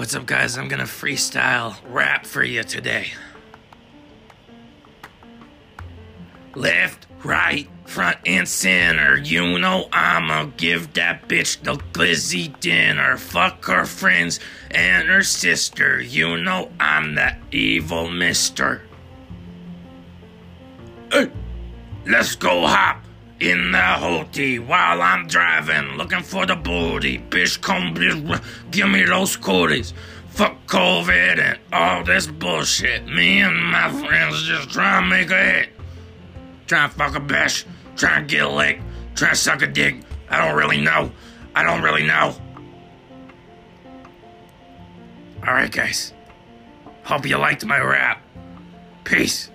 What's up, guys? I'm gonna freestyle rap for you today. Left, right, front, and center. You know I'ma give that bitch the glizzy dinner. Fuck her friends and her sister. You know I'm the evil mister. Hey, let's go hop in the hoty while I'm driving, looking for the booty. Bitch, come give me those cooties. Fuck COVID and all this bullshit. Me and my friends just try to make a hit. Try to fuck a bitch, try to get a lick, try to suck a dick. I don't really know. I don't really know. Alright, guys. Hope you liked my rap. Peace.